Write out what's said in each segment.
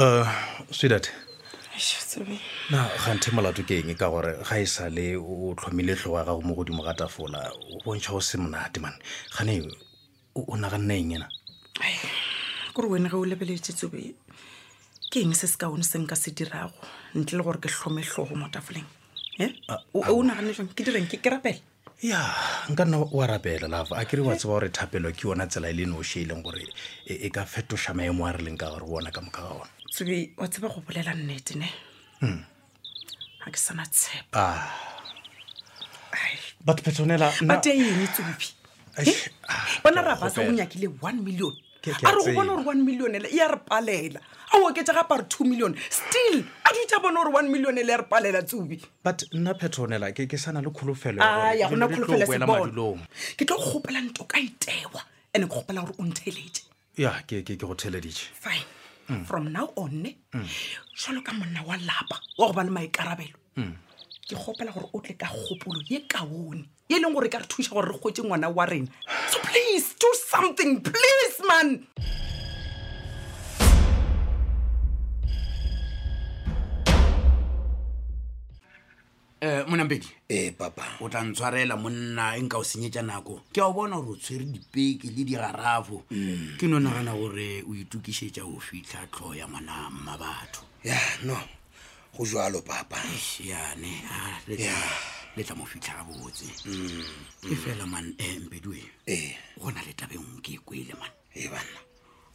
uh, sweetheart na ganthe molato ke eng ka gore ga e sa le o tlhomile tlhogo ya gago mo godimo ga tafola o bontšha o se monate mane gane o naganne eng ena kore wena ge o lebeletse tsobe ke eng se se kaone se nka se dirago ntle le gore ke tlhome tlhogo mo tafoleng e o nagane jang ke direng ke kerapele ya nka nna o arabela lava a kere wa tseba gore thapelo ke yona tsela e le noše e leng gore e, e ka fetoša maemo a re leng ka gore bona ka moka ga ona tsebe wa tseba go bolela nnete ne hmm. ga ke sana tshepa ah. batho petonela bate eng tsobi bona ra ba sa go nyakile one million a re go bona gore one million ele e ya re palela a o oketsa gape a re two million still a di tsa bona gore one million ele ya re palela tsubi but nna petronela ke ke sana le kholofelo ya gona kholofelo sebolo ke tlo kgopela nto ka itewa ene ke kgopela gore o ntheletše ya ke ke ke go theleditše fine mm. from now on ne mm. jalo ka monna wa lapa wa go ba le maikarabelo mm. ke kgopela gore o tle ka kgopolo ye kaone e leng gore e ka re thuša gore re kgwetse ngwana wa rena so please do something please man um monambedi ee papa o tla ntshwarela monna e nka o senyetsa nako ke a o bona gore o tshwere dipeke le digarafo mm. ke no nagana gore o itokišetša go fitlha tlho ya ngwana mma batho ya no go jalo papa yane ah, le tla- Yeah. le tla mo fitlha gabotse Mm, e fela man um mpeduwe ee go na le tabeng ke e kwele man ee banna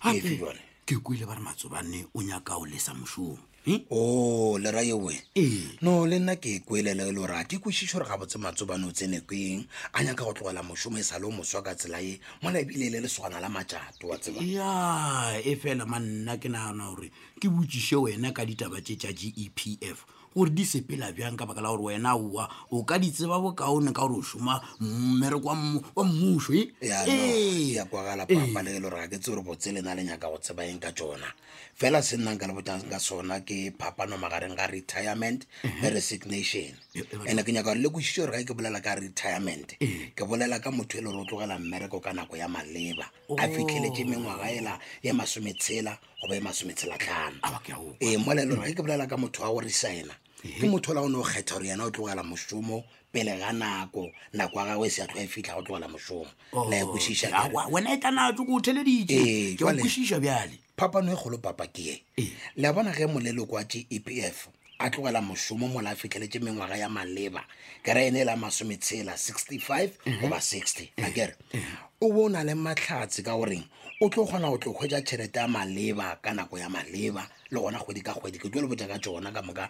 Gape, Efe yone? ke kwele ba re matsobane o nyaka o lesa mošomo Eh? o Oh, le ra ewe ee no le nna ke kwelele e le gore a ke kwešiše gore gabotse matsobane o tsene kweng a nyaka go tlogela mošomo e sa le o moswa ka tsela e mola ebile e le leswana la matšato wa tseba ya e fela manna ke nagana gore ke botšiše wena ka ditaba tše tša gepf gore di sepela bjang ka baka la gore wena oa o ka di tseba bokaone ka gore o šoma mmereko wa mmušo e ee. ya kwagala papa le e le gore ga ke tse gore botse le na le nyaka go tseba eng ka tsona fela se nnang ka le botang ka sona ke phapano magareng ga retirement mhm. le resignation e, e, and-e ke nyaka gore le kwešiše gore ga ke bolela ka retirement ke bolela ka motho e le gore o tlogela mmereko ka nako ya maleba a fitlheletse mengwaga ela ya masometshela goba ya masometshelatlhano ee mola e le gore ke bolela ka motho wa go resigna ke motho ola o ne o kgetha gore yena o tlogela mošomo pele ga nako nako ya gagwe e se ya tlhoa e fitlha go tlogela mošomo la e kwešišaee jale phapano e kgolo papa ke ye Ee. la bona ge moleloko wa gepf a tlogela mošomo mola a fitlheletse mengwaga ya maleba ke re ene e la masometshela 65 goba 60 a kere o bo o na le matlhatse ka goreng o tlo kgona go tlo kgwetsa tšhelete ya maleba ka nako ya maleba le gona kgwedi ka kgwedi ke tlo le botsa ka tsona ka moka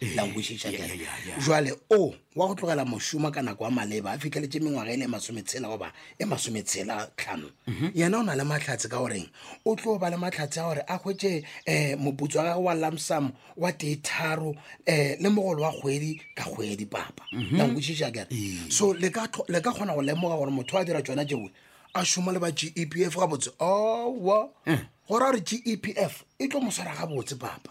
la nkwešiša ke jwale o wa go tlogela mošomo ka nako wa maleba a fitlheletse mengwaga e le masometshela goba e masometshela tlhano mhm. yena o na le matlhatse ka goreng o tlo ba le matlhatse a gore a hwetse um eh, moputso wa gage wa lamsam wa tee tharo um eh, le mogolo wa kgwedi ka kgwedi papa mhm. la nkwešiša ke so le ka kgona go lemoga gore motho a dira tsona jewe a šoma le ba g e p f gabotse owa eh. gore a re g e p f e tlo moswara gabotse papa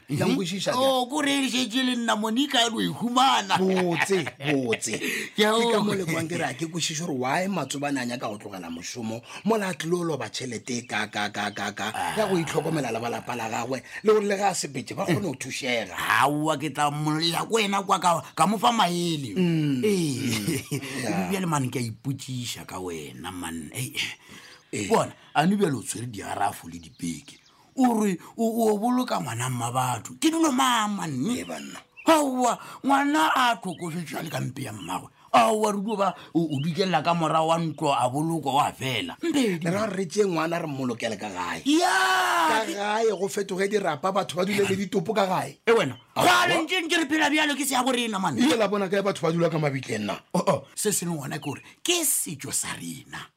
ya mhm. nkwešiša oh, ko reešetše le nna monika ya lo ihumana botse botse ke ka mo lekwang ke re a ke kwešiše gore wae matsobane a nyaka go tlogela mošomo mola a tlile o loba tšhelete ka ka ka ka ka ah. ya go itlhokomela le balapa la gagwe le gore le ga a sepetse ba kgone go thušega gaowa ke tla moleya ko ena kwa ka mo fa maele mm. ee bjale mane ke a ipotsiša ka wena manne ee. bona a ne bjale o tshwere digarafo le dipeke o re o o boloka ngwana mma batho ke dilo mama nne banna aowa ngwana a tlhokosetsa le ka mpe ya mmagwe aowa re dio ba o o dikelela ka mora wa ntlo a boloko wa fela mpedi re ra re tše ngwana re mmolokele ka gae ka ya gae go fetoge dirapa batho ba dule le ditopo ka gae e wena ga le ntse ntse re phela bjalo ke se ya go rena mane ile la bona kae batho ba dula ka mabitleng na oo se se leng gona ke gore ke setso sa rena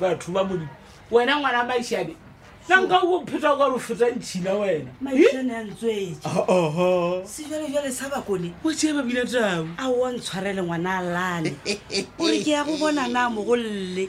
batho ba modimo wena ngwana wa mašabe nanka o pheta ka re feta ntšhina wena sejalejale sa bakone o tšee babina tau a o ntshwarele ngwana a lane ore ke ya go bona na mogolele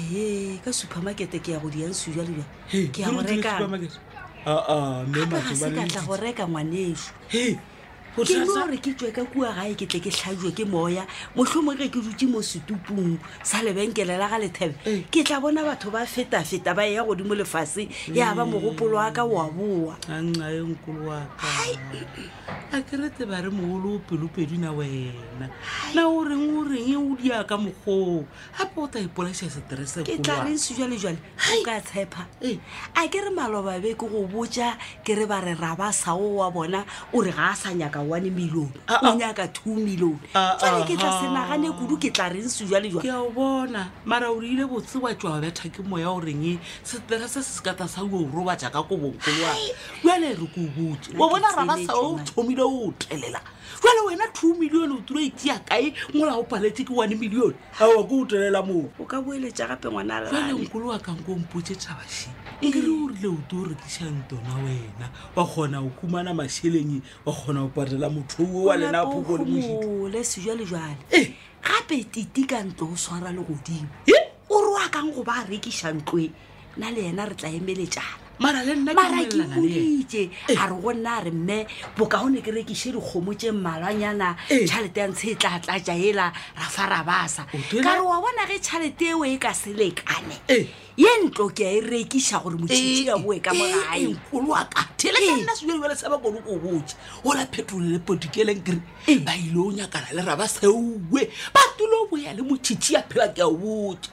ee ka supermarkete ke ya go diyang sujwa le bja Hey, ke ya go Dorothy, rekang supermarket. Ah, ah, mme gape ga batho se ba ka le tla go reka ngwaneso Hey, go ke no tshasa- gore ke tswe ka kua gae ke tle ke tlhajwe ke moya mohlomong ge ke dutse mo setupong sa lebenkele la ga lethebe Ee. ke tla bona batho ba feta-feta ba eya godimo lefase ya ba mogopolo wa ka wa boa a nxa e nkolo wa ka a kerete ba re mogolo o pelopedi na wena na o reng o reng e o diaka mokgoo gape o ta ipolaiša seterese ke tla re se jale jale o ka tshepa ee. a ke re maloba be ke go botja ke re ba re raba sao wa bona o re ga a sa nyaka one million ah, o ah. nyaka two million ah, jale ke tla se nagane kudu ke tla reng se jale jale ke a o bona mara o rile botse wa tšwa betha ke moya o reng e seterese se se ka ta sa uo o robatša ka kobongkoloa jale re ko botse wa bona raba sao o thomile o telela jale wena two millione o turo itsea kae molao paletse ke one millione awa ko o telela moo o ka boeletša gape ngwana jale nkolo wa kanko mpotse thabaši e kere o rile o too rekisang tona wena wa kgona go humana mašheleng wa kgona go patela motho o wa lena phokolemoole sejale jale eh. gape titi ka ntlo o swara le godimo o roa kang go ba rekiša ntloe nna le yena re tla emeletšana mara le nna ke mara ke dumelelana le yena. boditše a re go nna a re mme bokaone ke rekiše dikgomo tše mmalwanyana Eh. tšhalete ya ntshe e tla tlatša ela ra fa ra basa O dira- ka re wa bona ge tšhalete eo e ka se lekane Eh. ye ntlo ke ya e rekiša gore motšhitši ya boe ka mogae nkoloaka thele ka nna sebjale bjale seba kone ko botse ola phetolole podikeleng kere ba ile o nyakana le raba seuwe ba tulo boya le motšhitši ya phela ke a botsa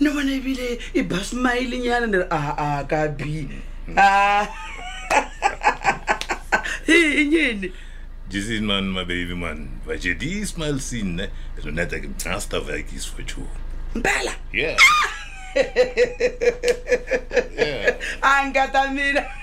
ne bona ebile e ba smilenyana ne re aa ah, ah, ka b ah. enyene This is man, my baby man. But you did smile scene, eh? It will not take a chance to have a kiss for you. Bella! Yeah. yeah. Angata mira.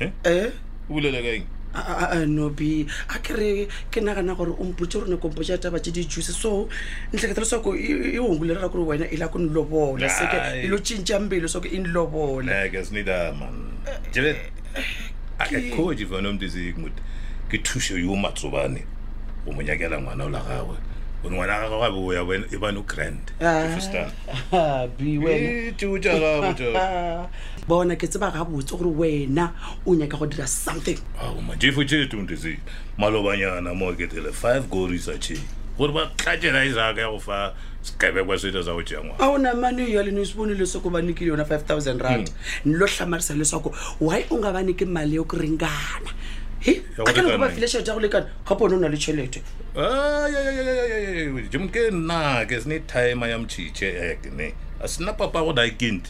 Eh? eh o bulela ka eng a- a- a- nobi a ke re ke nagana gore o mpotse rone kompo ja taba tse di juice so ntle ke tlhalosa ko e ongulelela gore wena e la ko nlobola seke Ai. e lo tšintšang pelo so ke e nlobola ne ke senida man jele a ke khoji fana mtisi mut ke thushe yo matsobane o mo nyakela ngwana o la gagwe o ngwana ga ga bo ya wena e bano grand Ah. If you stand. bi wena Eh, tšeo tša gago tšeo. Ah. bona ke tseba gabotse gore wena o nyaka go dira something majefo tše tontese malobanyana mo ketele five gorisa tše gore ba tlatšela isaka ya go fa sekebekwa seta sa go tšengwa a o namane yo le ne se bone lesoko ba nekile yona five thousand rand hmm. nlo tlhamarisa lesoko why o nga bane ke mali yo kurengana he a kana ba file tšhelete ya go lekana gape one o na le tšhelete jemke nna ke sene timer ya motšhitšhe ekne a sena papa go dikent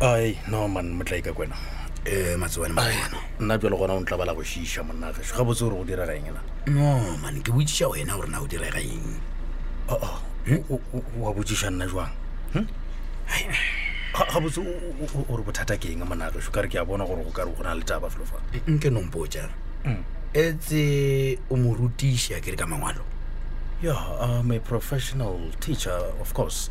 ai no man motlaika kwena eh, nna jalo gona o ntlabala go šiša monnageso ga botse gore go direga eng na no man ke botsiša wena gore na o direga eng oh, oh. Hmm? wa botsiša nna jwang hmm? ga botse ore bothata ke eng monageso ka re ke a bona gore go ka re go na le taba felofa e, nke nompotsa hmm. etse o mo rutiša ke re ka mangwalo yeah uh, my professional teacher of course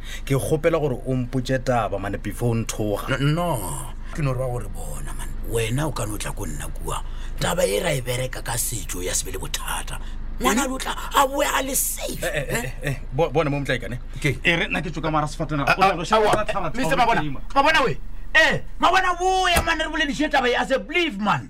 ke kgopela gore o mpotse taba mane before nthoga no ke no ra gore bona mane wena o ka no tla ko nna kua taba e ra e bereka ka setso ya sebe le bothata ngwana lotla a boe a le safe eh, eh, eh, bona mo motlaekane e re nna ke tsoka mara sefatenagabona we e mabona boya mane re bolediše taba ya se believe man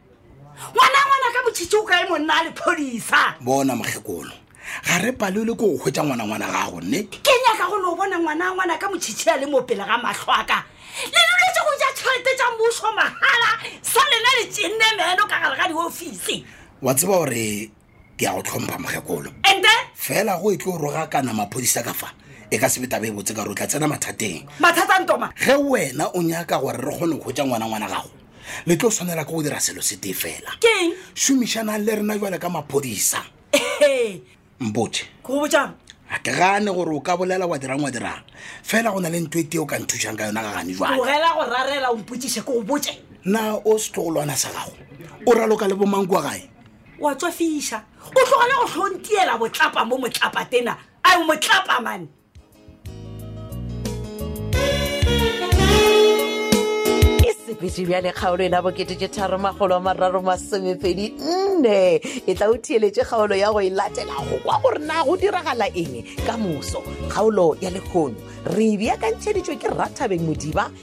ngwana ngwana ka botšhitši o kae monna a lephodisa bona mokgekolo ga re palele ko go hwetsa ngwana ngwana gago nne ke nyaka go no bona ngwana ngwana ka motšhitšhi a le mo pele ga matlho aka le loletse go ja tšhelete tša mmuso mahala sa lena le tšenne meno ka gare ga diofisi wa tseba gore ke ya go tlhompha mokgekolo ente fela go e tlo roga kana maphodisa ka fa e ka sebeta be e botse ka re o tla tsena mathateng mathata ntoma ge wena o nyaka gore re kgone go ja ngwana ngwana gago le tlo tshwanela ke go dira selo se tee fela keng šomišanang le rena jale ka maphodisa mpote go bojang a ke gane gore o ka bolela wa dirang wa dirang fela go na le ntho e tee o ka nthušang ka yona ga gane jale tlogela go rarela o mpotsiše ke go botse na o setlogolwana sa gago o raloka le bomang kwa gae wa tswafiša o tlogela go tlhontiela botlapa mo motlapatena a o motlapa mane e sepetse bjale kgaolo ena bokete tše tharo magolo a mararo masomepedi nne e tla o theeletše kgaolo ya go e latela go kwa gore na go diragala eng ka moso kgaolo ya lekgono re beakantšheditšwe ke rathabeng modiba